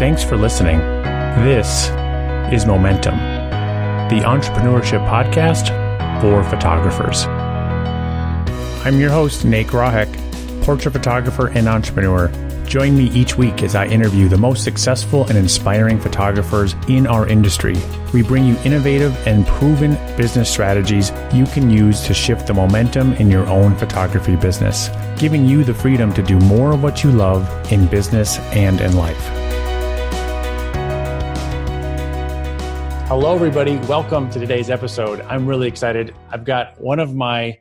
Thanks for listening. This is Momentum, the entrepreneurship podcast for photographers. I'm your host, Nate Grahek, portrait photographer and entrepreneur. Join me each week as I interview the most successful and inspiring photographers in our industry. We bring you innovative and proven business strategies you can use to shift the momentum in your own photography business, giving you the freedom to do more of what you love in business and in life. Hello, everybody. Welcome to today's episode. I'm really excited. I've got one of my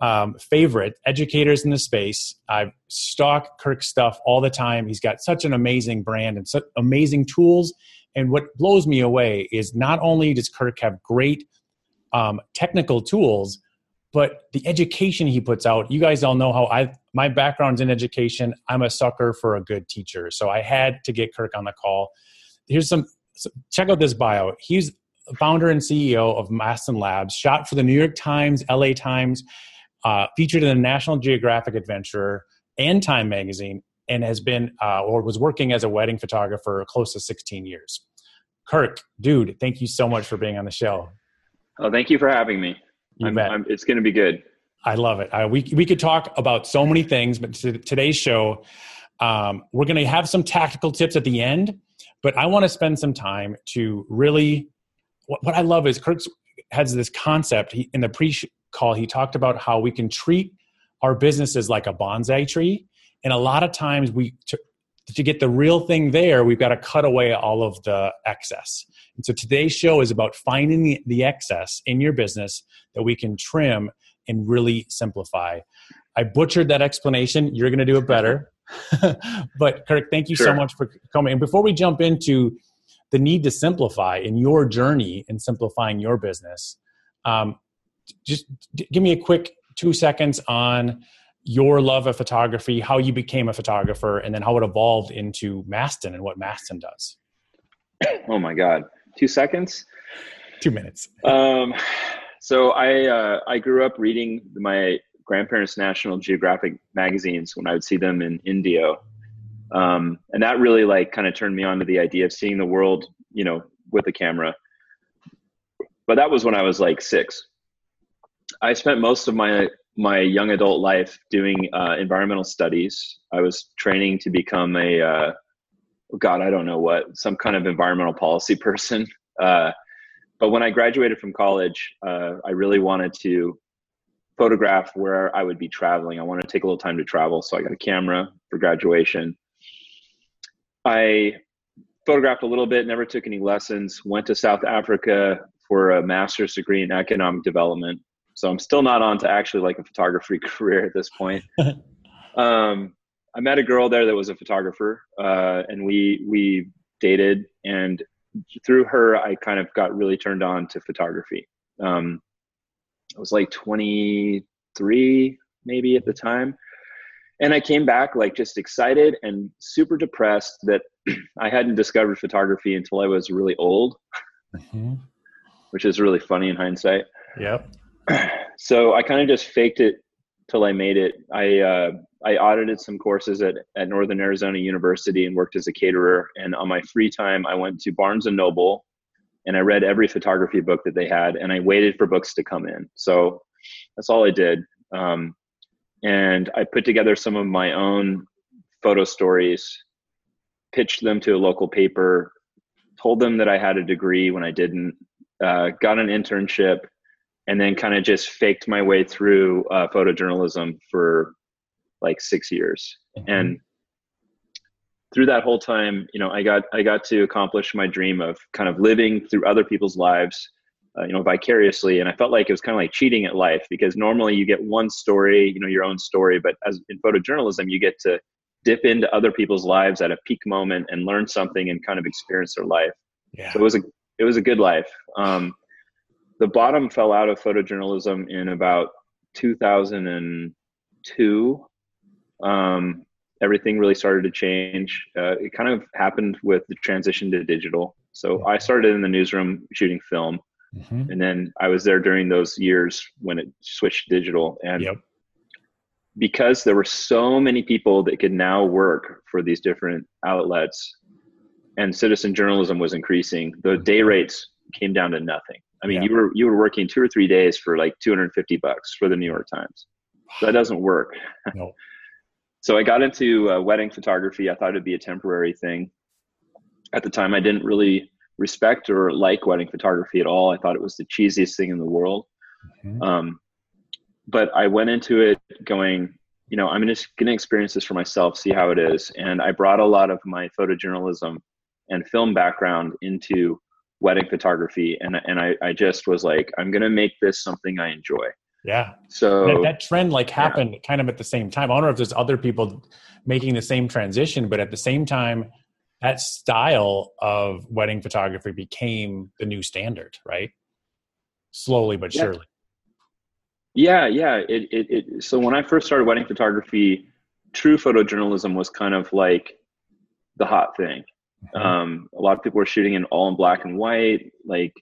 um, favorite educators in the space. I stalk Kirk's stuff all the time. He's got such an amazing brand and such amazing tools. And what blows me away is not only does Kirk have great um, technical tools, but the education he puts out. You guys all know how I my background's in education. I'm a sucker for a good teacher, so I had to get Kirk on the call. Here's some so check out this bio. He's founder and CEO of Mastin Labs, shot for the New York Times, LA Times, uh, featured in the National Geographic Adventurer and Time Magazine, and has been uh, or was working as a wedding photographer close to 16 years. Kirk, dude, thank you so much for being on the show. Oh, thank you for having me. You I'm, bet. I'm, it's going to be good. I love it. I, we we could talk about so many things, but to, today's show, um, we're going to have some tactical tips at the end but I want to spend some time to really. What, what I love is Kirk has this concept. He, in the pre call, he talked about how we can treat our businesses like a bonsai tree, and a lot of times we to, to get the real thing there, we've got to cut away all of the excess. And so today's show is about finding the, the excess in your business that we can trim and really simplify. I butchered that explanation. You're going to do it better. but Kirk, thank you sure. so much for coming. And before we jump into the need to simplify in your journey in simplifying your business, um, just give me a quick two seconds on your love of photography, how you became a photographer, and then how it evolved into Mastin and what Mastin does. Oh my God, two seconds, two minutes. Um, so I uh, I grew up reading my grandparents' National Geographic magazines when I would see them in Indio. Um, and that really like kind of turned me on to the idea of seeing the world, you know, with a camera. But that was when I was like six. I spent most of my my young adult life doing uh, environmental studies. I was training to become a uh, God, I don't know what, some kind of environmental policy person. Uh, but when I graduated from college, uh, I really wanted to photograph where I would be traveling. I wanted to take a little time to travel, so I got a camera for graduation. I photographed a little bit, never took any lessons, went to South Africa for a master's degree in economic development. So I'm still not on to actually like a photography career at this point. um, I met a girl there that was a photographer, uh, and we we dated, and through her, I kind of got really turned on to photography. Um, I was like 23 maybe at the time. And I came back like just excited and super depressed that I hadn't discovered photography until I was really old, mm-hmm. which is really funny in hindsight. Yep. So I kind of just faked it till I made it. I uh, I audited some courses at, at Northern Arizona University and worked as a caterer. And on my free time, I went to Barnes and Noble and I read every photography book that they had, and I waited for books to come in. So that's all I did. Um, and I put together some of my own photo stories, pitched them to a local paper, told them that I had a degree when I didn't, uh, got an internship, and then kind of just faked my way through uh, photojournalism for like six years. Mm-hmm. And through that whole time, you know, I got I got to accomplish my dream of kind of living through other people's lives, uh, you know, vicariously. And I felt like it was kind of like cheating at life because normally you get one story, you know, your own story, but as in photojournalism, you get to dip into other people's lives at a peak moment and learn something and kind of experience their life. Yeah. So it was a it was a good life. Um, the bottom fell out of photojournalism in about 2002. Um, everything really started to change. Uh, it kind of happened with the transition to digital. So I started in the newsroom shooting film, mm-hmm. and then I was there during those years when it switched digital. And yep. because there were so many people that could now work for these different outlets, and citizen journalism was increasing, the day rates came down to nothing. I mean, yeah. you were you were working two or three days for like 250 bucks for the New York Times. that doesn't work. No. So I got into uh, wedding photography. I thought it'd be a temporary thing. At the time, I didn't really respect or like wedding photography at all. I thought it was the cheesiest thing in the world. Mm-hmm. Um, but I went into it going, you know, I'm just going to experience this for myself, see how it is. And I brought a lot of my photojournalism and film background into wedding photography. And, and I, I just was like, I'm going to make this something I enjoy. Yeah. So that, that trend like happened yeah. kind of at the same time. I don't know if there's other people making the same transition, but at the same time, that style of wedding photography became the new standard, right? Slowly but yeah. surely. Yeah, yeah. It, it, it, so when I first started wedding photography, true photojournalism was kind of like the hot thing. Mm-hmm. Um, a lot of people were shooting in all in black and white. Like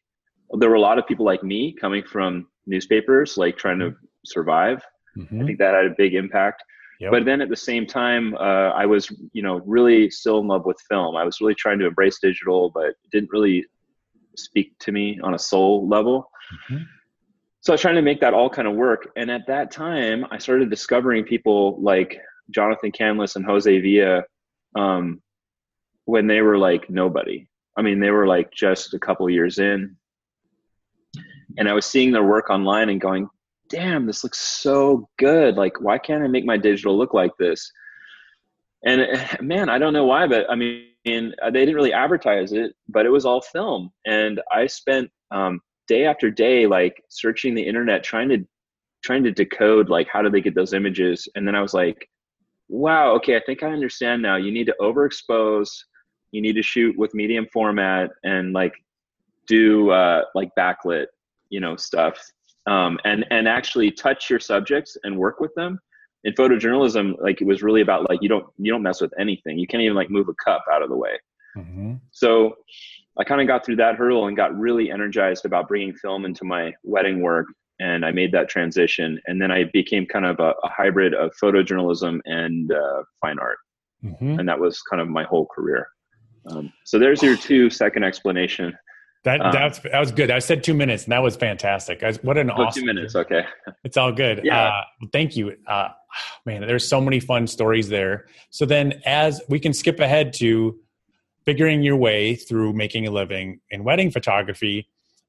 there were a lot of people like me coming from newspapers, like trying to mm-hmm. survive. Mm-hmm. I think that had a big impact. Yep. But then at the same time, uh, I was, you know, really still in love with film. I was really trying to embrace digital, but it didn't really speak to me on a soul level. Mm-hmm so I was trying to make that all kind of work. And at that time, I started discovering people like Jonathan Canlas and Jose Villa um, when they were like nobody. I mean, they were like just a couple years in. And I was seeing their work online and going, damn, this looks so good. Like, why can't I make my digital look like this? And eh, man, I don't know why, but I mean, they didn't really advertise it, but it was all film. And I spent um, day after day like searching the internet trying to trying to decode like how do they get those images and then i was like wow okay i think i understand now you need to overexpose you need to shoot with medium format and like do uh like backlit you know stuff um and and actually touch your subjects and work with them in photojournalism like it was really about like you don't you don't mess with anything you can't even like move a cup out of the way mm-hmm. so I kind of got through that hurdle and got really energized about bringing film into my wedding work. And I made that transition. And then I became kind of a, a hybrid of photojournalism and uh, fine art. Mm-hmm. And that was kind of my whole career. Um, so there's your two second explanation. That um, that's that was good. I said two minutes, and that was fantastic. I, what an oh, awesome two minutes. Okay, it's all good. Yeah, uh, thank you, uh, man. There's so many fun stories there. So then, as we can skip ahead to figuring your way through making a living in wedding photography,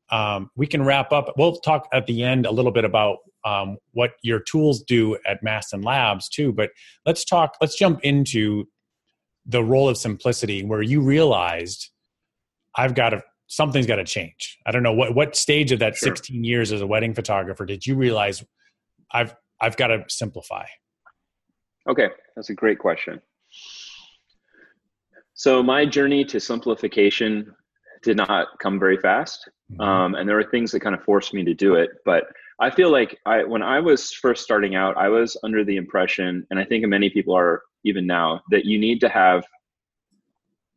um, we can wrap up. We'll talk at the end a little bit about um, what your tools do at Mastin Labs too. But let's talk. Let's jump into the role of simplicity, where you realized I've got to something's got to change. I don't know what what stage of that sure. 16 years as a wedding photographer did you realize I've I've got to simplify. Okay, that's a great question. So my journey to simplification did not come very fast, mm-hmm. um, and there were things that kind of forced me to do it. But I feel like I, when I was first starting out, I was under the impression, and I think many people are even now, that you need to have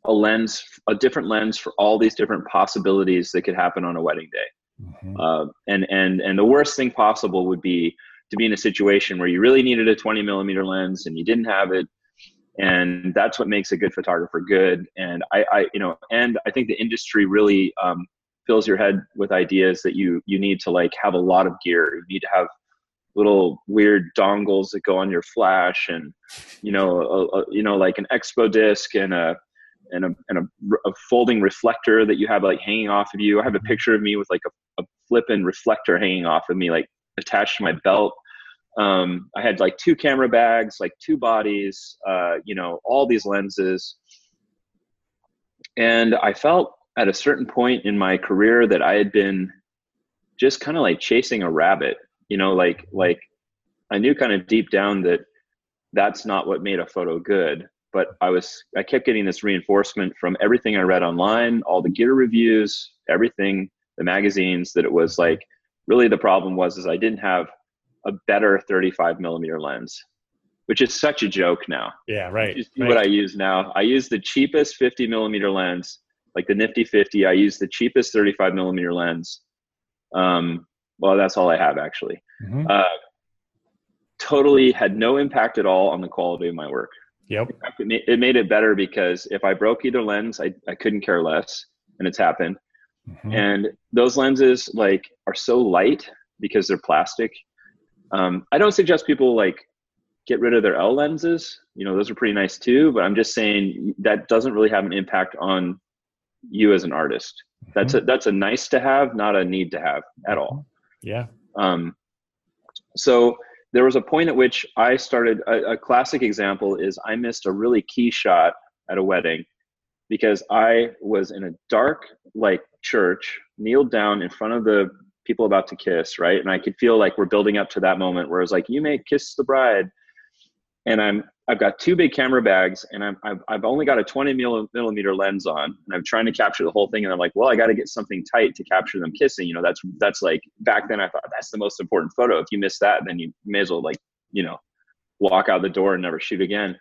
a lens, a different lens for all these different possibilities that could happen on a wedding day. Mm-hmm. Uh, and and and the worst thing possible would be to be in a situation where you really needed a 20 millimeter lens and you didn't have it and that's what makes a good photographer good and i, I you know and i think the industry really um, fills your head with ideas that you you need to like have a lot of gear you need to have little weird dongles that go on your flash and you know a, a, you know like an expo disc and a and a and a, a, folding reflector that you have like hanging off of you i have a picture of me with like a, a flipping reflector hanging off of me like attached to my belt um, I had like two camera bags, like two bodies, uh, you know, all these lenses. And I felt at a certain point in my career that I had been just kind of like chasing a rabbit, you know, like, like I knew kind of deep down that that's not what made a photo good. But I was, I kept getting this reinforcement from everything I read online, all the gear reviews, everything, the magazines, that it was like, really the problem was is I didn't have a better 35 millimeter lens, which is such a joke now. Yeah, right. right. What I use now, I use the cheapest 50 millimeter lens, like the Nifty 50. I use the cheapest 35 millimeter lens. Um, well, that's all I have actually. Mm-hmm. Uh, totally had no impact at all on the quality of my work. Yep. It made, it made it better because if I broke either lens, I, I couldn't care less, and it's happened. Mm-hmm. And those lenses like are so light because they're plastic. Um, I don't suggest people like get rid of their L lenses. You know, those are pretty nice too. But I'm just saying that doesn't really have an impact on you as an artist. That's mm-hmm. a that's a nice to have, not a need to have at all. Yeah. Um, so there was a point at which I started. A, a classic example is I missed a really key shot at a wedding because I was in a dark like church, kneeled down in front of the people about to kiss, right? And I could feel like we're building up to that moment where it's like, you may kiss the bride. And I'm I've got two big camera bags and I'm, I've, I've only got a 20 millimeter lens on and I'm trying to capture the whole thing. And I'm like, well, I got to get something tight to capture them kissing. You know, that's, that's like back then I thought that's the most important photo. If you miss that, then you may as well like, you know, walk out the door and never shoot again.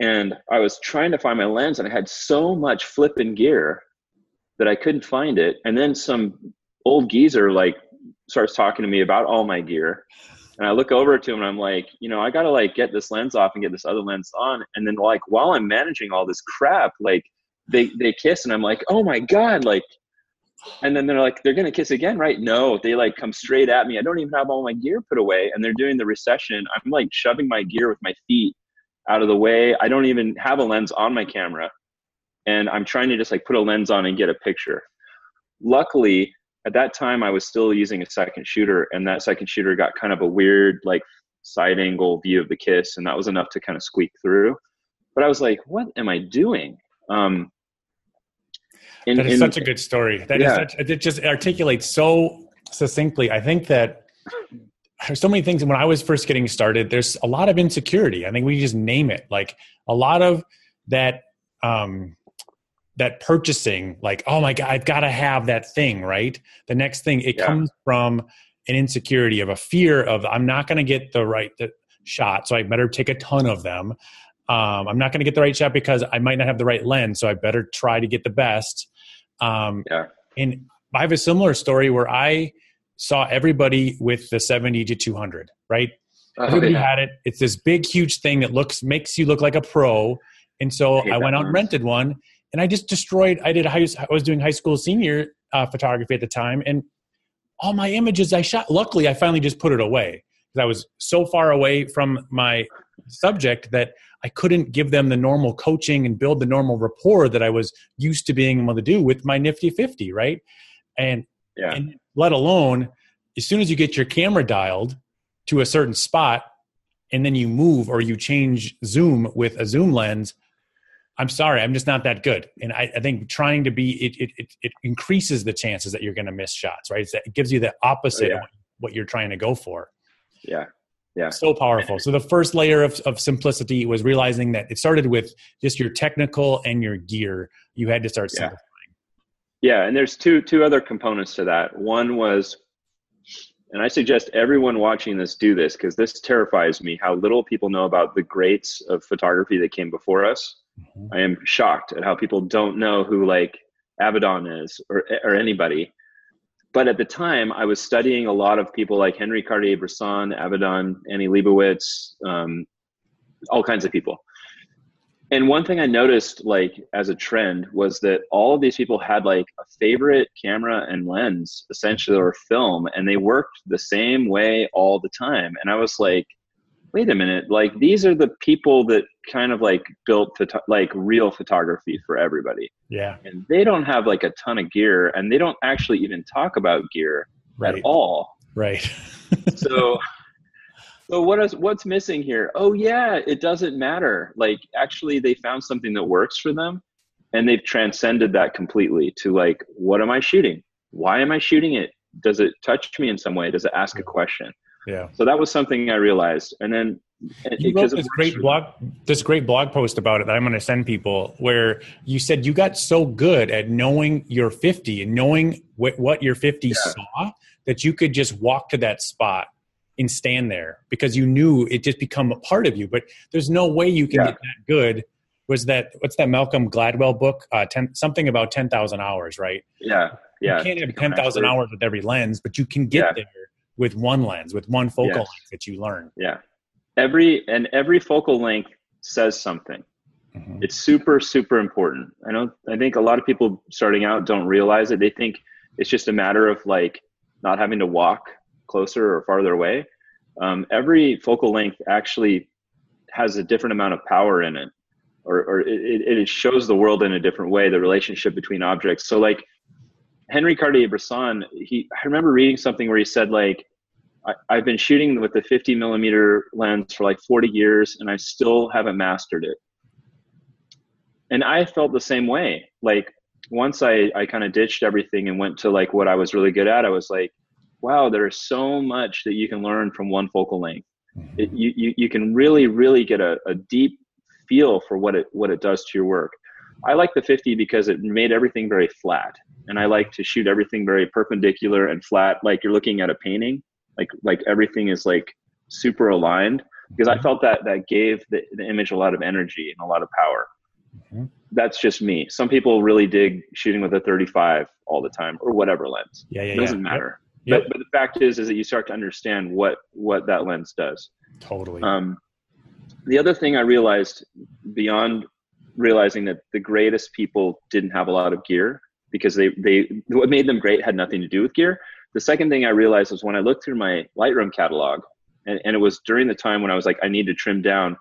And I was trying to find my lens and I had so much flipping gear that I couldn't find it. And then some old geezer like starts talking to me about all my gear and I look over to him and I'm like, you know, I got to like get this lens off and get this other lens on. And then like while I'm managing all this crap, like they they kiss and I'm like, oh my god, like. And then they're like, they're gonna kiss again, right? No, they like come straight at me. I don't even have all my gear put away, and they're doing the recession. I'm like shoving my gear with my feet out of the way. I don't even have a lens on my camera, and I'm trying to just like put a lens on and get a picture. Luckily, at that time I was still using a second shooter and that second shooter got kind of a weird like side angle view of the kiss and that was enough to kind of squeak through. But I was like, what am I doing? Um, in, that is in, such a good story. That yeah. is such, it just articulates so succinctly. I think that there's so many things. When I was first getting started, there's a lot of insecurity. I think we just name it like a lot of that um, that purchasing like oh my god i've got to have that thing right? The next thing it yeah. comes from an insecurity of a fear of i'm not going to get the right the shot so i better take a ton of them. Um, i'm not going to get the right shot because i might not have the right lens so i better try to get the best. Um, yeah. and i have a similar story where i saw everybody with the 70 to 200 right? Oh, everybody yeah. had it. It's this big huge thing that looks makes you look like a pro. And so I, I went out and rented one and I just destroyed. I did. a High, I was doing high school senior uh, photography at the time, and all my images I shot. Luckily, I finally just put it away because I was so far away from my subject that I couldn't give them the normal coaching and build the normal rapport that I was used to being able to do with my Nifty Fifty, right? And, yeah. and let alone as soon as you get your camera dialed to a certain spot, and then you move or you change zoom with a zoom lens I'm sorry, I'm just not that good. And I, I think trying to be it, it, it increases the chances that you're going to miss shots, right? it gives you the opposite oh, yeah. of what you're trying to go for. Yeah. Yeah. So powerful. So the first layer of, of simplicity was realizing that it started with just your technical and your gear. You had to start simplifying. Yeah. yeah. And there's two, two other components to that. One was, and I suggest everyone watching this do this because this terrifies me how little people know about the greats of photography that came before us Mm-hmm. I am shocked at how people don't know who like Avedon is or or anybody. But at the time, I was studying a lot of people like Henry Cartier-Bresson, Avedon, Annie Leibovitz, um, all kinds of people. And one thing I noticed, like as a trend, was that all of these people had like a favorite camera and lens, essentially, or film, and they worked the same way all the time. And I was like, wait a minute like these are the people that kind of like built photo- like real photography for everybody. Yeah. And they don't have like a ton of gear and they don't actually even talk about gear right. at all. Right. So so what is what's missing here? Oh yeah it doesn't matter. Like actually they found something that works for them and they've transcended that completely to like what am i shooting? Why am i shooting it? Does it touch me in some way? Does it ask a question? Yeah. So that was something I realized, and then you wrote this great blog this great blog post about it that I'm going to send people where you said you got so good at knowing your 50 and knowing what, what your 50 yeah. saw that you could just walk to that spot and stand there because you knew it just become a part of you. But there's no way you can yeah. get that good. Was that what's that Malcolm Gladwell book? Uh, ten, something about ten thousand hours, right? Yeah, yeah. You can't have ten thousand hours with every lens, but you can get yeah. there with one lens, with one focal length that you learn. Yeah. Every and every focal length says something. Mm-hmm. It's super, super important. I know, I think a lot of people starting out don't realize it. They think it's just a matter of like not having to walk closer or farther away. Um, every focal length actually has a different amount of power in it, or, or it, it shows the world in a different way, the relationship between objects. So, like Henry Cartier-Bresson, he, I remember reading something where he said, like, I, have been shooting with the 50 millimeter lens for like 40 years and I still haven't mastered it. And I felt the same way. Like once I, I kind of ditched everything and went to like what I was really good at, I was like, wow, there's so much that you can learn from one focal length. Mm-hmm. It, you, you, you can really, really get a, a deep feel for what it, what it does to your work. I like the 50 because it made everything very flat. And I like to shoot everything very perpendicular and flat, like you're looking at a painting like like everything is like super aligned because I mm-hmm. felt that that gave the, the image a lot of energy and a lot of power. Mm-hmm. That's just me. Some people really dig shooting with a 35 all the time or whatever lens. Yeah, yeah, it doesn't yeah. matter. Yep. But, but the fact is, is that you start to understand what what that lens does. Totally. Um, the other thing I realized beyond realizing that the greatest people didn't have a lot of gear because they they what made them great had nothing to do with gear the second thing I realized was when I looked through my Lightroom catalog, and, and it was during the time when I was like, I need to trim down.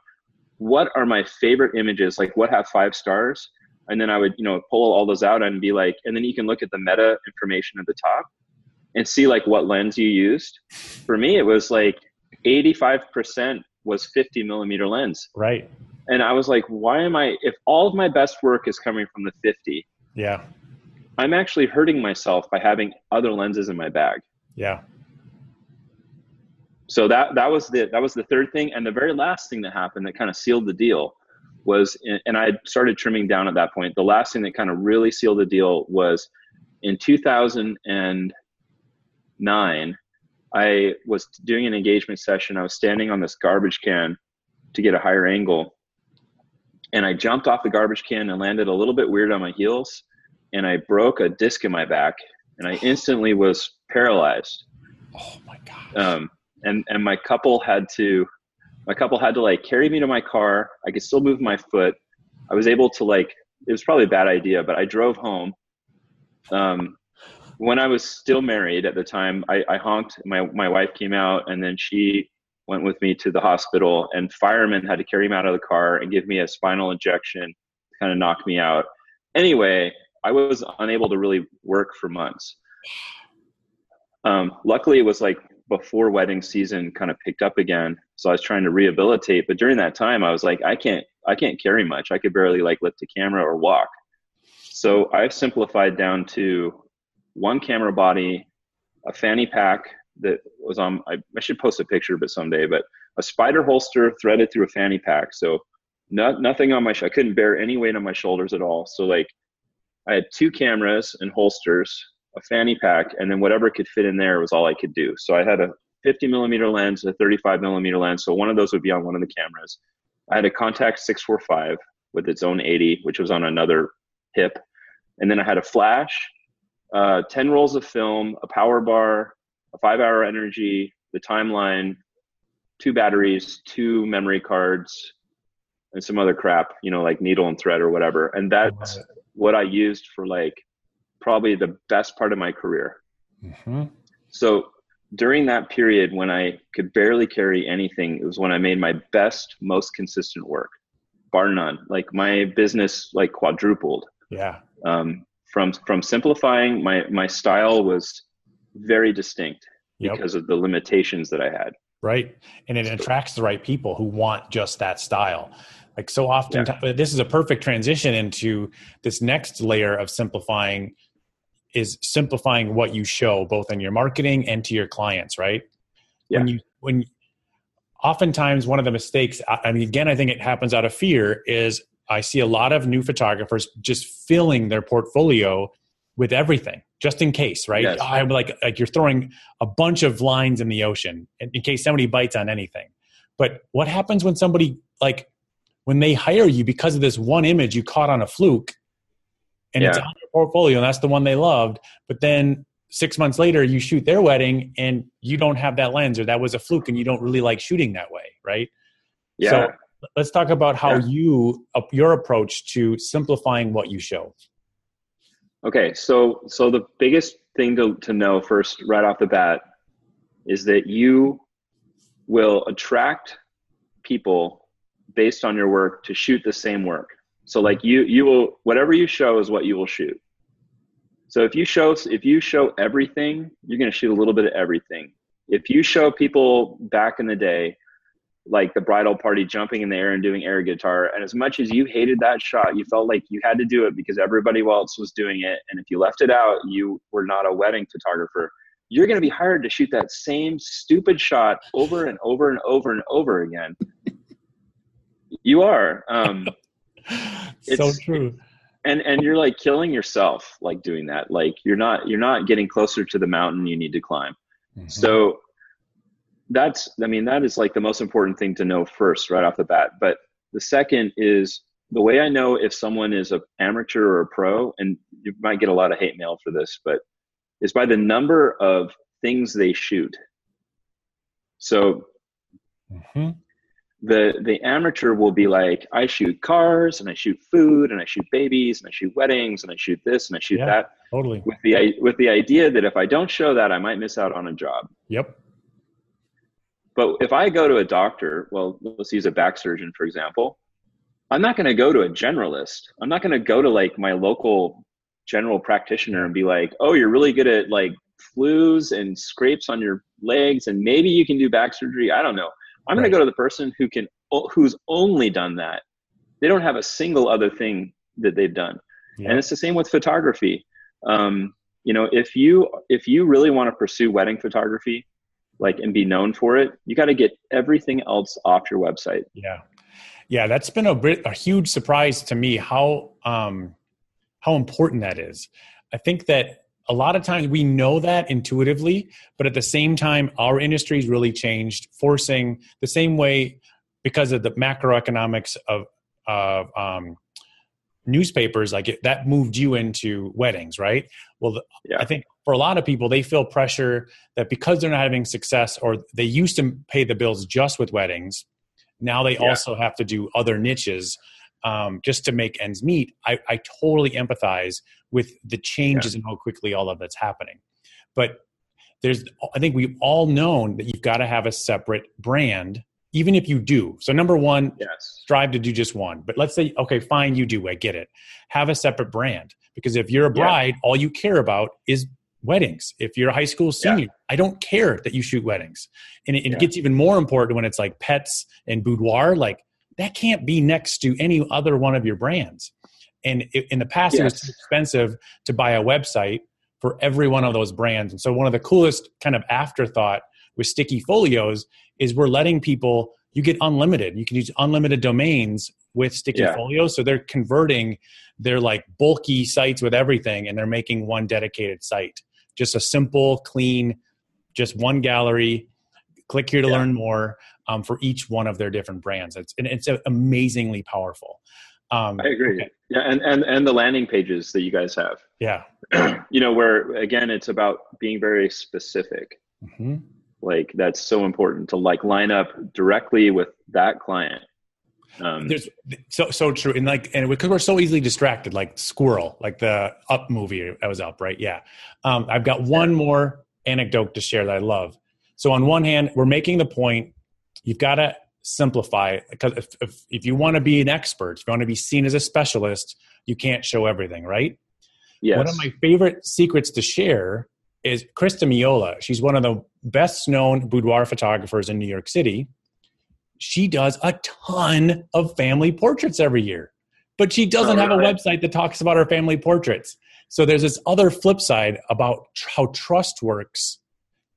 What are my favorite images? Like, what have five stars? And then I would, you know, pull all those out and be like, and then you can look at the meta information at the top and see like what lens you used. For me, it was like 85% was 50 millimeter lens. Right. And I was like, why am I, if all of my best work is coming from the 50, yeah I'm actually hurting myself by having other lenses in my bag. Yeah. So that that was the that was the third thing, and the very last thing that happened that kind of sealed the deal was, and I started trimming down at that point. The last thing that kind of really sealed the deal was in 2009. I was doing an engagement session. I was standing on this garbage can to get a higher angle, and I jumped off the garbage can and landed a little bit weird on my heels and I broke a disc in my back, and I instantly was paralyzed. Oh my god! Um, and and my couple had to, my couple had to like carry me to my car. I could still move my foot. I was able to like. It was probably a bad idea, but I drove home. Um, when I was still married at the time, I, I honked. My my wife came out, and then she went with me to the hospital. And firemen had to carry me out of the car and give me a spinal injection, to kind of knock me out. Anyway, I was unable to really work for months. Um, luckily, it was like before wedding season kind of picked up again, so I was trying to rehabilitate. But during that time, I was like, I can't, I can't carry much. I could barely like lift a camera or walk. So I've simplified down to one camera body, a fanny pack that was on. I, I should post a picture but someday, but a spider holster threaded through a fanny pack. So not, nothing on my. I couldn't bear any weight on my shoulders at all. So like I had two cameras and holsters, a fanny pack, and then whatever could fit in there was all I could do. So I had a 50 millimeter lens, a 35 millimeter lens. So one of those would be on one of the cameras. I had a Contax 645 with its own 80, which was on another hip. And then I had a flash, uh, 10 rolls of film, a power bar, a five hour energy, the timeline, two batteries, two memory cards, and some other crap, you know, like needle and thread or whatever. And that's what I used for like probably the best part of my career. Mm-hmm. So during that period when I could barely carry anything, it was when I made my best, most consistent work, bar none. Like my business like quadrupled. Yeah. Um, from from simplifying, my my style was very distinct yep. because of the limitations that I had. Right, and it attracts the right people who want just that style. Like so often, yeah. this is a perfect transition into this next layer of simplifying is simplifying what you show both in your marketing and to your clients, right? Yeah. When you when oftentimes one of the mistakes, I mean, again, I think it happens out of fear is I see a lot of new photographers just filling their portfolio with everything just in case, right? Yes. I'm like, like you're throwing a bunch of lines in the ocean in, in case somebody bites on anything. But what happens when somebody like when they hire you because of this one image you caught on a fluke and yeah. it's on your portfolio and that's the one they loved but then six months later you shoot their wedding and you don't have that lens or that was a fluke and you don't really like shooting that way right yeah so let's talk about how Yeah. you uh, your approach to simplifying what you show. Okay, so so the biggest thing to to know first, right off the bat, is that you will attract people based on your work to shoot the same work. So like you you will whatever you show is what you will shoot. So if you show if you show everything, you're going to shoot a little bit of everything. If you show people back in the day like the bridal party jumping in the air and doing air guitar. And as much as you hated that shot, you felt like you had to do it because everybody else was doing it. And if you left it out, you were not a wedding photographer. You're going to be hired to shoot that same stupid shot over and over and over and over again. You are. Um, so It's- true. and and you're like killing yourself like doing that like you're not you're not getting closer to the mountain you need to climb Mhm. so that's i mean that is like the most important thing to know first right off the bat but the second is the way i know if someone is a amateur or a pro and you might get a lot of hate mail for this but is by the number of things they shoot so Mhm. the the amateur will be like i shoot cars and i shoot food and i shoot babies and i shoot weddings and i shoot this and i shoot Yeah. that Totally. with the with the idea that if i don't show that i might miss out on a job Yep. But if i go to a doctor well let's use a back surgeon for example i'm not going to go to a generalist. I'm not going to go to like my local general practitioner and be like oh you're really good at like flus and scrapes on your legs and maybe you can do back surgery. I don't know. I'm going to go to the person who can who's only done that. They don't have a single other thing that they've done. Yeah. and it's the same with photography. Um, you know if you if you really want to pursue wedding photography like and be known for it you got to get everything else off your website Yeah, yeah, that's been a bit, a huge surprise to me how um, how important that is. I think that a lot of times we know that intuitively, but at the same time, our industry's really changed, forcing the same way because of the macroeconomics of of um, newspapers. Like it, that moved you into weddings, right? Well, the, Yeah. I think for a lot of people, they feel pressure that because they're not having success, or they used to pay the bills just with weddings, now they Yeah. also have to do other niches um, just to make ends meet. I, I totally empathize with the changes and how quickly all of that's happening. But there's, I think we've all known that you've got to have a separate brand, even if you do. So number one, yes strive to do just one. But let's say, okay, fine, you do. I get it. Have a separate brand because if you're a Yeah. bride, all you care about is weddings. If you're a high school senior, I don't care that you shoot weddings. And it, it gets even more important when it's like pets and boudoir. Like that can't be next to any other one of your brands. And i- in the past, it was too expensive to buy a website for every one of those brands. And so, one of the coolest kind of afterthought with Sticky Folios is we're letting people, you get unlimited. You can use unlimited domains with Sticky Yeah. Folios. So, they're converting their like bulky sites with everything and they're making one dedicated site. Just a simple, clean, just one gallery. Click here to Yeah. learn more um, for each one of their different brands. It's, and it's amazingly powerful. Um, i agree okay. yeah and, and and the landing pages that you guys have Yeah. you know where again it's about being very specific hmm like that's so important to like line up directly with that client um, There's so so true, and like, and because we're so easily distracted, like Squirrel, like the Up movie that was up, right? Yeah. Um, I've got one more anecdote to share that I love. So on one hand, we're making the point you've got to simplify because if, if if you want to be an expert, if you want to be seen as a specialist, you can't show everything, right? yes One of my favorite secrets to share is Christa Meola. She's one of the best known boudoir photographers in New York City. She does a ton of family portraits every year, but she doesn't have a website that talks about her family portraits. So there's this other flip side about how trust works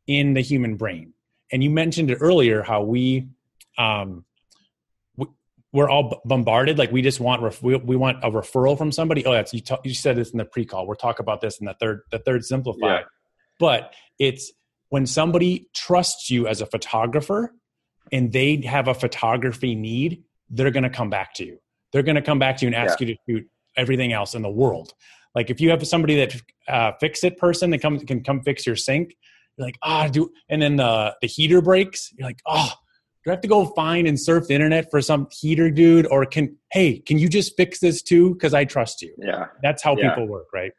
in the human brain. And you mentioned it earlier how we, um, we we're all bombarded. Like we just want ref- we, we want a referral from somebody. Oh, that's you. ta- you said this in the pre-call. We'll talk about this in the third the third simplified. Yeah. But it's when somebody trusts you as a photographer and they have a photography need, they're going to come back to you. They're going to come back to you and ask you to shoot everything else in the world. Like if you have somebody that uh, fix it person that comes can come fix your sink, you're like ah do, and then the the heater breaks. You're like oh, do I have to go find and surf the internet for some heater dude? Or can, hey, can you just fix this too? Because I trust you. Yeah. That's how Yeah. people work, right?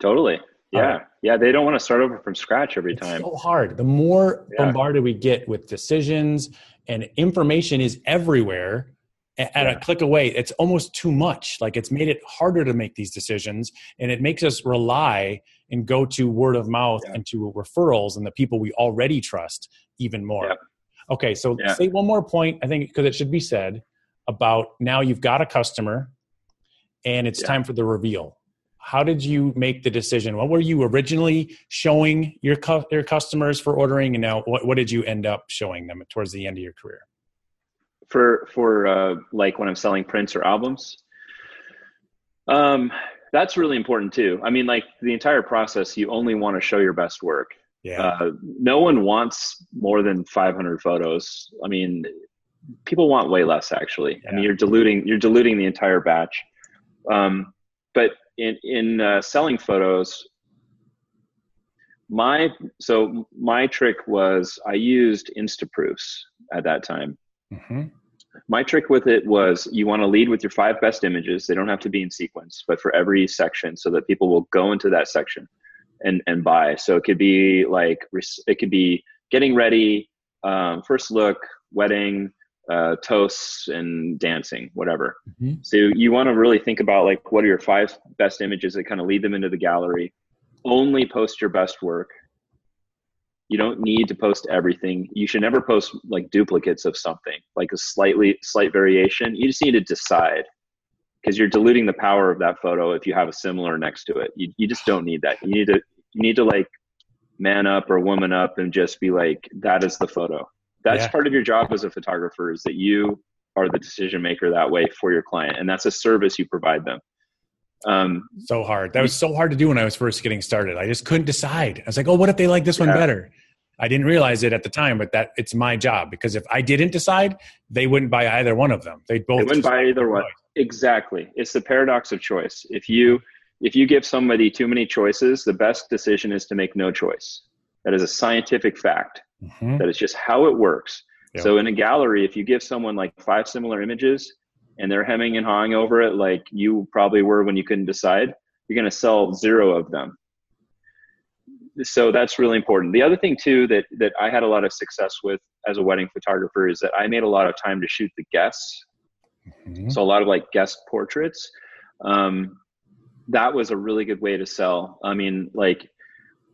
Totally. Yeah. Alright. Yeah. They don't want to start over from scratch every It's time. so hard. The more Yeah. bombarded we get with decisions and information is everywhere at Yeah. a click away, it's almost too much. Like it's made it harder to make these decisions and it makes us rely and go to word of mouth Yeah. and to referrals and the people we already trust even more. Okay, so say one more point, I think, because it should be said about now you've got a customer and it's time for the reveal. How did you make the decision? What were you originally showing your cu- your customers for ordering, and now what, what did you end up showing them towards the end of your career? for for uh, like when I'm selling prints or albums. Um, that's really important too. I mean, like the entire process, you only want to show your best work. Yeah, Uh, no one wants more than 500 photos. I mean, people want way less actually. I mean, you're diluting you're diluting the entire batch. Um, but in in uh, selling photos, my so my trick was I used Instaproofs at that time. Hmm my trick with it was you want to lead with your five best images. They don't have to be in sequence but for every section so that people will go into that section and and buy. So it could be like it could be getting ready um, first look wedding uh, toasts and dancing whatever. Hmm so you want to really think about like what are your five best images that kind of lead them into the gallery. Only post your best work. You don't need to post everything. You should never post like duplicates of something like a slightly slight variation. You just need to decide because you're diluting the power of that photo if you have a similar next to it. You, you just don't need that. You need to you need to like man up or woman up and just be like that is the photo that's Yeah. part of your job as a photographer is that you are the decision maker that way for your client and that's a service you provide them um, So hard. That was so hard to do when I was first getting started. I just couldn't decide. I was like, oh, what if they like this one better? I didn't realize it at the time, but that it's my job because if I didn't decide, they wouldn't buy either one of them. They'd both They wouldn't buy either one. exactly it's the paradox of choice if you if you give somebody too many choices the best decision is to make no choice that is a scientific fact. Mhm. that is just how it works. Yeah. so in a gallery if you give someone like five similar images and they're hemming and hawing over it like you probably were when you couldn't decide you're going to sell zero of them. So that's really important. The other thing too that that i had a lot of success with as a wedding photographer is that i made a lot of time to shoot the guests. Mhm. so a lot of like guest portraits. Um, that was a really good way to sell. I mean like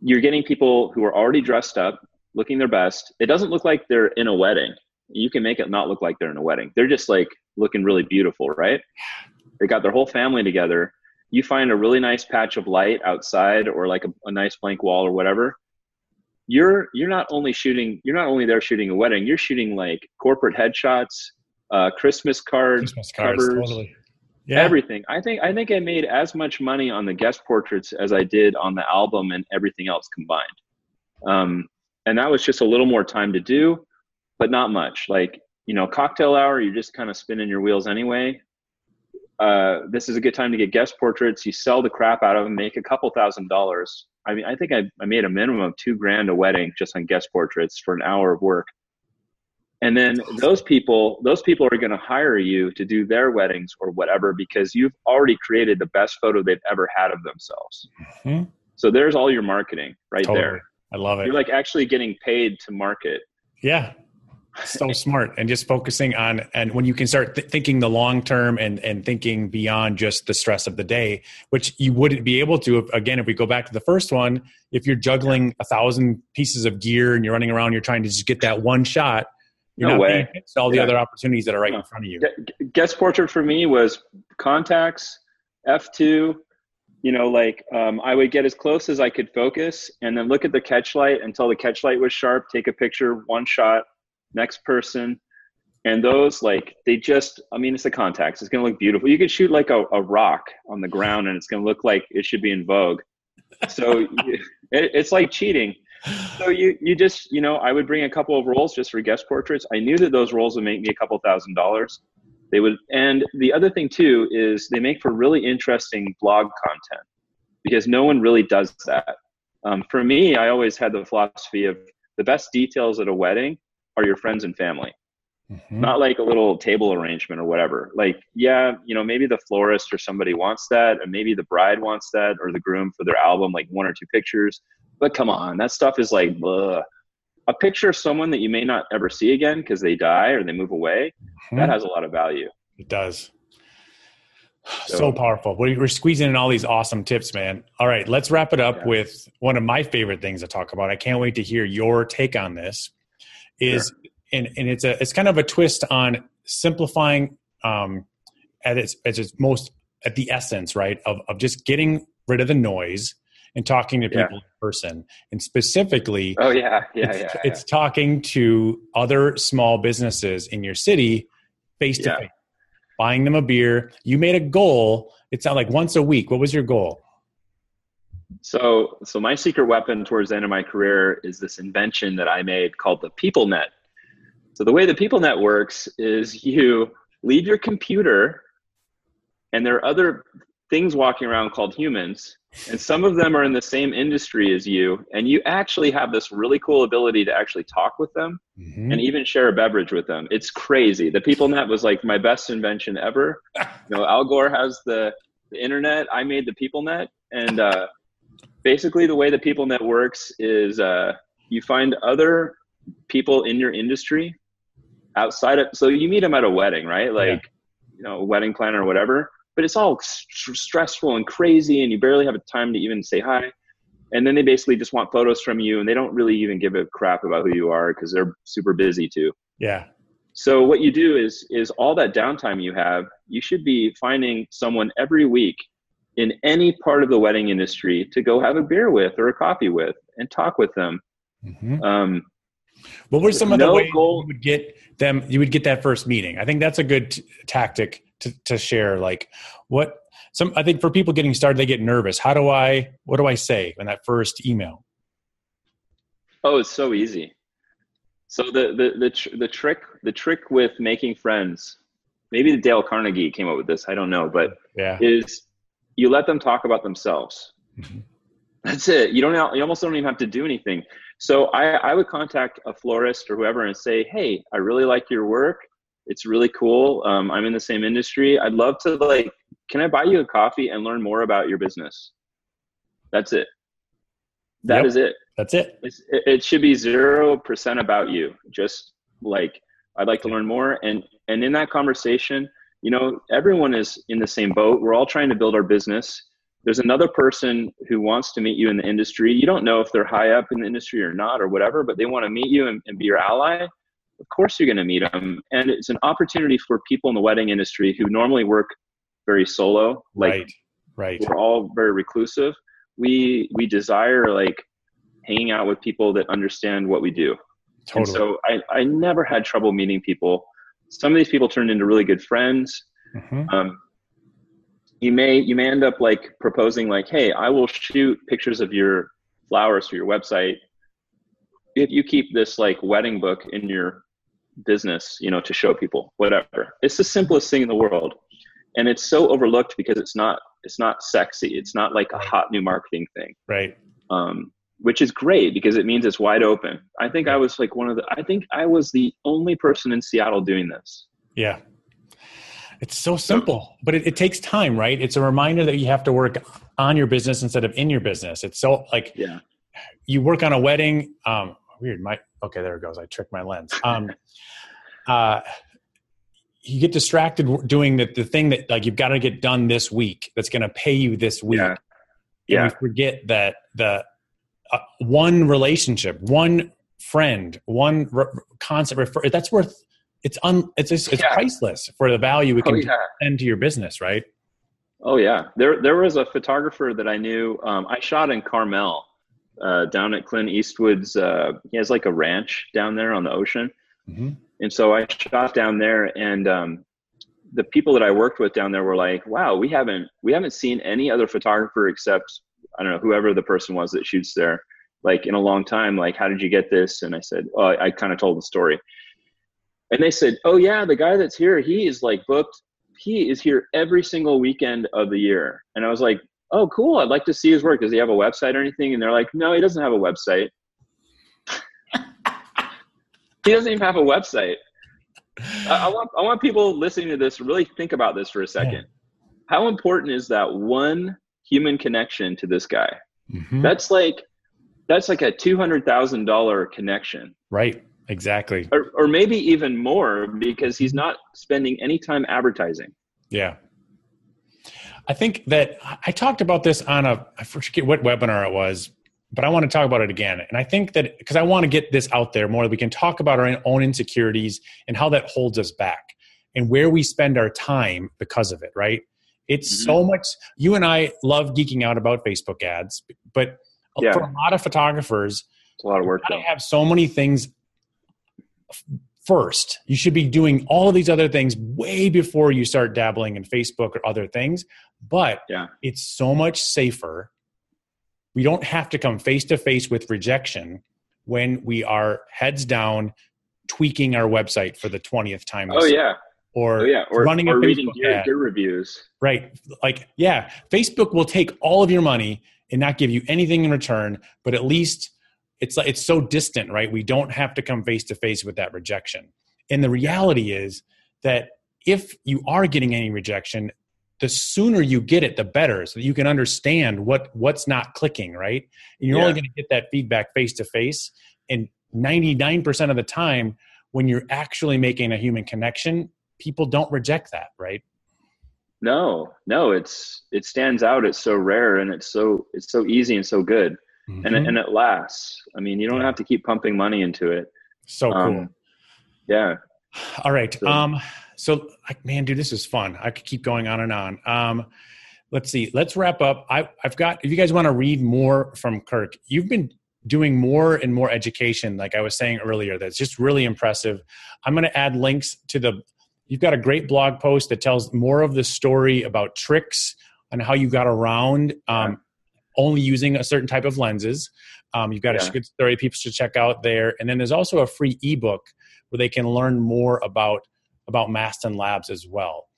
you're getting people who are already dressed up looking their best. It doesn't look like they're in a wedding. You can make it not look like they're in a wedding. They're just like looking really beautiful right? They got their whole family together. You find a really nice patch of light outside or like a, a nice blank wall or whatever. You're you're not only shooting you're not only there shooting a wedding you're shooting like corporate headshots uh, christmas cards Christmas cards, covers, totally. Yeah. everything. I think i think i made as much money on the guest portraits as i did on the album and everything else combined. Um, and that was just a little more time to do but not much. Like you know cocktail hour you're just kind of spinning your wheels anyway. Uh, this is a good time to get guest portraits. You sell the crap out of them make a couple thousand dollars. I mean i think i, I made a minimum of two grand a wedding just on guest portraits for an hour of work and then those people those people are going to hire you to do their weddings or whatever because you've already created the best photo they've ever had of themselves Mhm. so there's all your marketing right Totally. there I love it. you're like actually getting paid to market Yeah. So smart and just focusing on and when you can start th- thinking the long term and and thinking beyond just the stress of the day, which you wouldn't be able to if, again if we go back to the first one, if you're juggling a thousand pieces of gear and you're running around, you're trying to just get that one shot. You're No not way. paying attention to all the Yeah. other opportunities that are right No. in front of you. Guest portrait for me was Contax f2 you know like um, i would get as close as i could focus and then look at the catch light until the catch light was sharp take a picture one shot next person and those like they just i mean it's the Contax it's going to look beautiful you could shoot like a, a rock on the ground and it's going to look like it should be in vogue so it, it's like cheating so you you just you know I would bring a couple of rolls just for guest portraits. I knew that those rolls would make me a couple thousand dollars. They would, and the other thing too is they make for really interesting blog content because no one really does that. Um, for me, I always had the philosophy of the best details at a wedding are your friends and family. Mm-hmm. Not like a little table arrangement or whatever. Like, yeah, you know, maybe the florist or somebody wants that, and maybe the bride wants that, or the groom for their album, like one or two pictures. But come on, that stuff is like ugh. a picture of someone that you may not ever see again because they die or they move away. Mm-hmm. That has a lot of value. It does. So, so, powerful. We're squeezing in all these awesome tips, man. All right, let's wrap it up yeah. with one of my favorite things to talk about. I can't wait to hear your take on this. Is sure and and it's a it's kind of a twist on simplifying um, at its at its most at the essence, right? Of of just getting rid of the noise and talking to people yeah. in person. And specifically, oh yeah, yeah, it's, yeah, yeah. it's talking to other small businesses in your city face to face, buying them a beer. You made a goal. It's not like once a week. What was your goal? So, so my secret weapon towards the end of my career is this invention that I made called the PeopleNet. So the way the PeopleNet works is you leave your computer, and there are other things walking around called humans, and some of them are in the same industry as you, and you actually have this really cool ability to actually talk with them mm-hmm. and even share a beverage with them. It's crazy. The people net was like my best invention ever. you know, Al Gore has the, the internet. I made the people net and uh, basically the way the people net works is uh, you find other people in your industry outside of so you meet them at a wedding right like yeah. you know wedding planner or whatever but it's all st- stressful and crazy and you barely have time to even say hi and then they basically just want photos from you and they don't really even give a crap about who you are because they're super busy too yeah so what you do is is all that downtime you have you should be finding someone every week in any part of the wedding industry to go have a beer with or a coffee with and talk with them mm-hmm. um, what were some of no the ways goal. you would get them? You would get that first meeting. I think that's a good t- tactic to, to share. Like what some, I think for people getting started, they get nervous. How do I, what do I say in that first email? Oh, it's so easy. So the, the, the, tr- the trick, the trick with making friends, maybe the Dale Carnegie came up with this. I don't know, but yeah. is you let them talk about themselves. Mm-hmm. That's it. You don't, you almost don't even have to do anything. So I, I would contact a florist or whoever and say, hey, I really like your work. It's really cool. Um, I'm in the same industry. I'd love to like, can I buy you a coffee and learn more about your business? That's it. That yep. is it. That's it. It's, it should be zero percent about you. Just like I'd like to learn more, and and in that conversation, you know, everyone is in the same boat. We're all trying to build our business there's another person who wants to meet you in the industry. You don't know if they're high up in the industry or not or whatever, but they want to meet you and, and be your ally. Of course, you're going to meet them. And it's an opportunity for people in the wedding industry who normally work very solo. Like, right. Right. We're all very reclusive. We, we desire like hanging out with people that understand what we do. Totally. And so I, I never had trouble meeting people. Some of these people turned into really good friends. Mm-hmm. Um, you may you may end up like proposing like hey i will shoot pictures of your flowers for your website if you keep this like wedding book in your business you know to show people whatever. It's the simplest thing in the world. And it's so overlooked because it's not it's not sexy. It's not like a hot new marketing thing. Right. Um, which is great because it means it's wide open. I think i was like one of the i think i was the only person in seattle doing this. Yeah. It's so simple, but it, it, takes time, right? It's a reminder that you have to work on your business instead of in your business. It's so like, yeah, you work on a wedding. Um, weird. My okay, there it goes. I tricked my lens. Um, uh, you get distracted doing the, the thing that like you've got to get done this week. That's going to pay you this week. Yeah. yeah. you forget that the uh, one relationship, one friend, one re- concept refer. That's worth it's un it's it's, it's yeah. priceless for the value it can oh, yeah. send to your business, right? Oh yeah, there there was a photographer that I knew. Um, I shot in Carmel, uh, down at Clint Eastwood's. Uh, he has like a ranch down there on the ocean, mm-hmm. and so I shot down there. And um, the people that I worked with down there were like, "Wow, we haven't we haven't seen any other photographer except I don't know whoever the person was that shoots there, like in a long time. Like, how did you get this?" And I said, "Oh, I, I kind of told the story." and they said, "Oh yeah, the guy that's here, he is like booked. He is here every single weekend of the year." And I was like, "Oh, cool. I'd like to see his work. Does he have a website or anything?" And they're like, "No, he doesn't have a website. he doesn't even have a website." I, I, want I want people listening to this to really think about this for a second. Yeah. How important is that one human connection to this guy? Mm-hmm. That's like that's like a two hundred thousand dollar connection. Right. Exactly. Or, or maybe even more because he's not spending any time advertising. Yeah. I think that I talked about this on a I forget what webinar it was, but I want to talk about it again. And I think that because I want to get this out there more, we can talk about our own insecurities and how that holds us back and where we spend our time because of it, right? It's mm-hmm. so much. You and I love geeking out about Facebook ads, but yeah. for a lot of photographers, it's a lot of work. I have so many things first. You should be doing all of these other things way before you start dabbling in Facebook or other things. But yeah. it's so much safer we don't have to come face to face with rejection when we are heads down tweaking our website for the 20th time. Oh yeah. Or, oh, yeah. or running or a reading gear, gear reviews. Right. Like, yeah, Facebook will take all of your money and not give you anything in return, but at least it's like it's so distant, right? We don't have to come face to face with that rejection. And the reality is that if you are getting any rejection, the sooner you get it the better so that you can understand what what's not clicking right and you're yeah. only going to get that feedback face to face and 99% of the time when you're actually making a human connection people don't reject that right no no it's it stands out it's so rare and it's so it's so easy and so good mm-hmm. and, and it lasts. I mean you don't have to keep pumping money into it. So cool. um, yeah. All right so, um so like man dude this is fun. I could keep going on and on. Um let's see. Let's wrap up. I, i've got if you guys want to read more from kirk you've been doing more and more education like i was saying earlier that's just really impressive. I'm going to add links to the you've got a great blog post that tells more of the story about tricks and how you got around um, only using a certain type of lenses um, you've got yeah. a good story people should check out there and then there's also a free ebook where they can learn more about about Mastin Labs as well.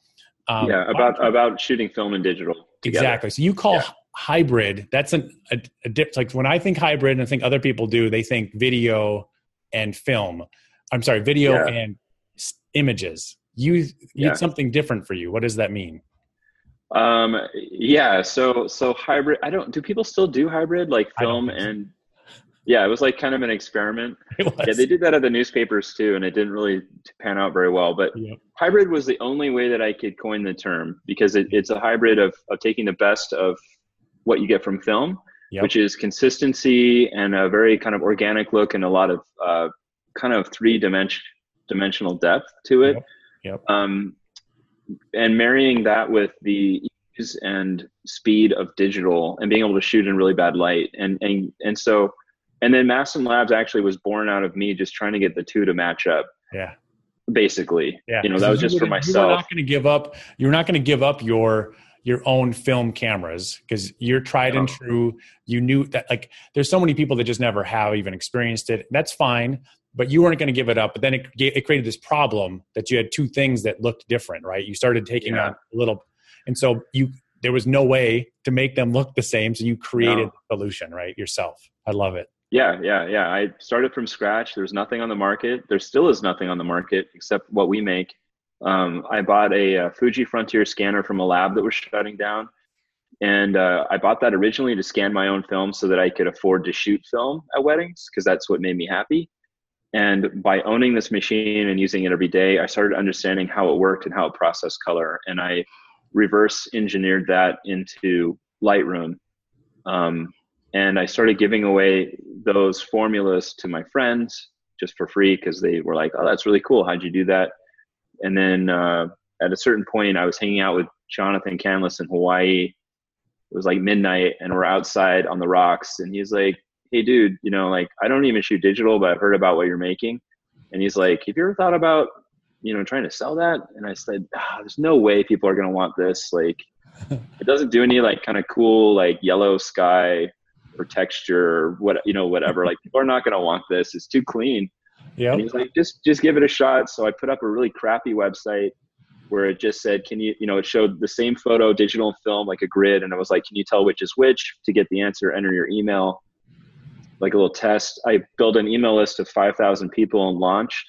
Um, yeah, about about shooting film and digital. Together. Exactly. So you call yeah. hybrid. That's an, a, a dip. Like when I think hybrid, and I think other people do, they think video and film. I'm sorry, video yeah. and images. You you yeah. something different for you. What does that mean? Um. Yeah. So so hybrid. I don't. Do people still do hybrid like film and yeah, it was like kind of an experiment. Yeah, they did that at the newspapers too, and it didn't really pan out very well. But yep. hybrid was the only way that I could coin the term because it, it's a hybrid of, of taking the best of what you get from film, yep. which is consistency and a very kind of organic look and a lot of uh, kind of three dimension dimensional depth to it. Yep. yep. Um, and marrying that with the ease and speed of digital and being able to shoot in really bad light, and and and so and then Mastin Labs actually was born out of me just trying to get the two to match up. Yeah. Basically. Yeah. You know, that was just for myself. You're not going to give up. You're not going to give up your your own film cameras because you're tried and true. You knew that like there's so many people that just never have even experienced it. That's fine, but you weren't going to give it up. But then it, it created this problem that you had two things that looked different, right? You started taking yeah. on a little, and so you there was no way to make them look the same. So you created no. the solution, right? Yourself. I love it. Yeah, yeah, yeah. I started from scratch. There's nothing on the market. There still is nothing on the market except what we make. Um, I bought a, a, Fuji Frontier scanner from a lab that was shutting down. And uh, I bought that originally to scan my own film so that I could afford to shoot film at weddings because that's what made me happy. And by owning this machine and using it every day, I started understanding how it worked and how it processed color. And I reverse engineered that into Lightroom. Um, and I started giving away those formulas to my friends just for free because they were like, "Oh, that's really cool. How'd you do that?" And then uh, at a certain point, I was hanging out with Jonathan Canlas in Hawaii. It was like midnight, and we're outside on the rocks, and he's like, "Hey, dude, you know, like I don't even shoot digital, but I've heard about what you're making." And he's like, "Have you ever thought about, you know, trying to sell that?" And I said, oh, "There's no way people are gonna want this. Like, it doesn't do any like kind of cool like yellow sky or texture or what you know whatever. Like people are not going to want this. It's too clean. Yeah. He's like just just give it a shot. So i put up a really crappy website where it just said can you you know it showed the same photo digital film like a grid. And i was like can you tell which is which to get the answer enter your email like a little test i built an email list of 5000 people and launched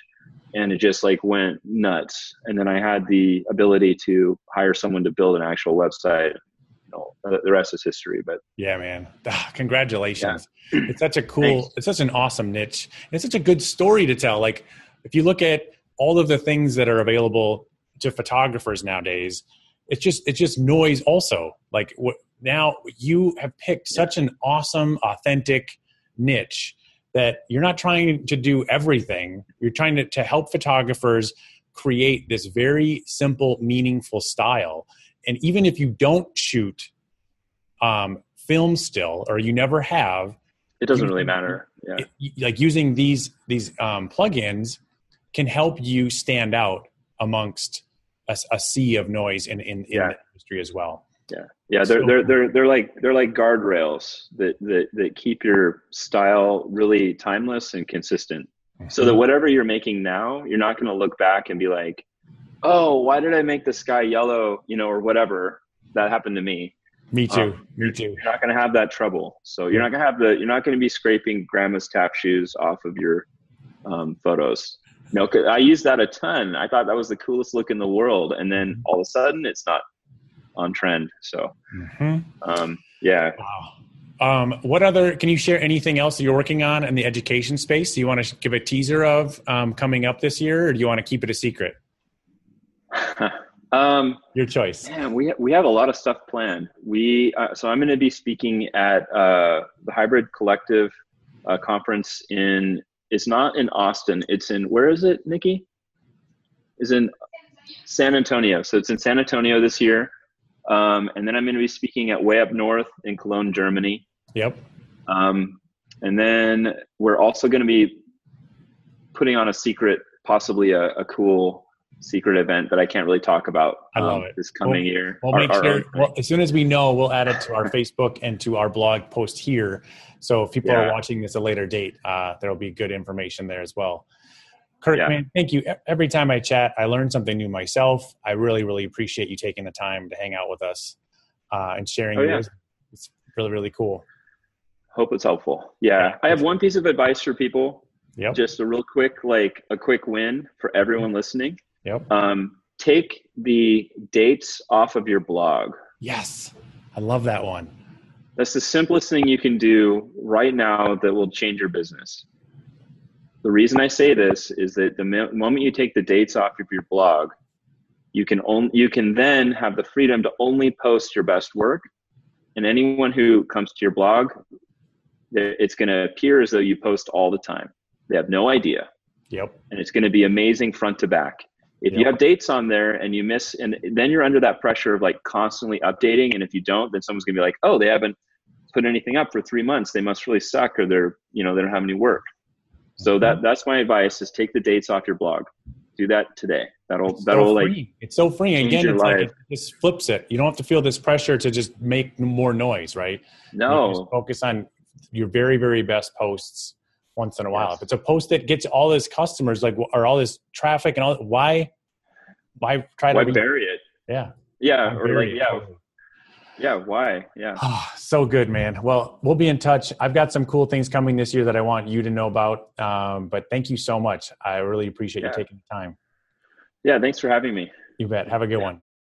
and it just like went nuts. And then I had the ability to hire someone to build an actual website. You know, uh, the rest is history. But yeah, man, ah, congratulations! Yeah. It's such a cool, Thanks. it's such an awesome niche. It's such a good story to tell. Like if you look at all of the things that are available to photographers nowadays, it's just it's just noise. Also, like what now you have picked such an awesome, authentic niche that you're not trying to do everything. You're trying to, to help photographers create this very simple, meaningful style. And even if you don't shoot um, film still, or you never have, it doesn't really matter. Yeah. It, like using these these um, plugins can help you stand out amongst a, a sea of noise in in, in yeah. the industry as well. Yeah, yeah, they're they're they're they're like they're like guardrails that that that keep your style really timeless and consistent. So that mm-hmm. whatever you're making now, you're not going to look back and be like, "Oh, why did I make the sky yellow?" You know, or whatever. That happened to me. Me too. Um, Me too. You're not going to have that trouble. So you're not going to have the. You're not going to be scraping grandma's tap shoes off of your um, photos. No, I used that a ton. I thought that was the coolest look in the world, and then mm-hmm. all of a sudden, it's not on trend. So, mm-hmm. um, yeah. Wow. Um, what other? Can you share anything else that you're working on in the education space? Do you want to give a teaser of um, coming up this year, or do you want to keep it a secret? um, Your choice. Yeah, we we have a lot of stuff planned. We uh, so I'm going to be speaking at uh, the Hybrid Collective uh, conference in. It's not in Austin. It's in where is it, Nikki? Is in San Antonio. So it's in San Antonio this year. Um, and then I'm going to be speaking at Way Up North in Cologne, Germany. Yep. Um, and then we're also going to be putting on a secret, possibly a, a, cool secret event that I can't really talk about. I love um, it. This coming we'll, year. We'll our, make sure, well, as soon as we know, we'll add it to our Facebook and to our blog post here. So if people yeah. are watching this at a later date, uh, there will be good information there as well. Kirk, yeah. man, thank you. Every time I chat, I learn something new myself. I really, really appreciate you taking the time to hang out with us uh, and sharing. Oh, yeah. It's really, really cool. Hope it's helpful. Yeah. I have one piece of advice for people. Yep. Just a real quick, like a quick win for everyone listening. Yep. Um, take the dates off of your blog. Yes. I love that one. That's the simplest thing you can do right now that will change your business. The reason I say this is that the moment you take the dates off of your blog, you can only you can then have the freedom to only post your best work, and anyone who comes to your blog, it's going to appear as though you post all the time. They have no idea. Yep. And it's going to be amazing front to back. If yep. you have dates on there and you miss, and then you're under that pressure of like constantly updating. And if you don't, then someone's gonna be like, oh, they haven't put anything up for three months. They must really suck, or they're, you know, they don't have any work. So that that's my advice: is take the dates off your blog. Do that today. That'll it's that'll so like it's so free. Again, it's like it just flips it. You don't have to feel this pressure to just make more noise, right? No. focus on your very very best posts once in a while. Yes. If it's a post that gets all his customers, like or all this traffic and all, why why try why to bury it? Yeah. Yeah, or like yeah, yeah why yeah so good man. Well we'll be in touch. I've got some cool things coming this year that i want you to know about um, but thank you so much. I really appreciate yeah. you taking the time. Yeah thanks for having me. You bet. Have a good yeah. one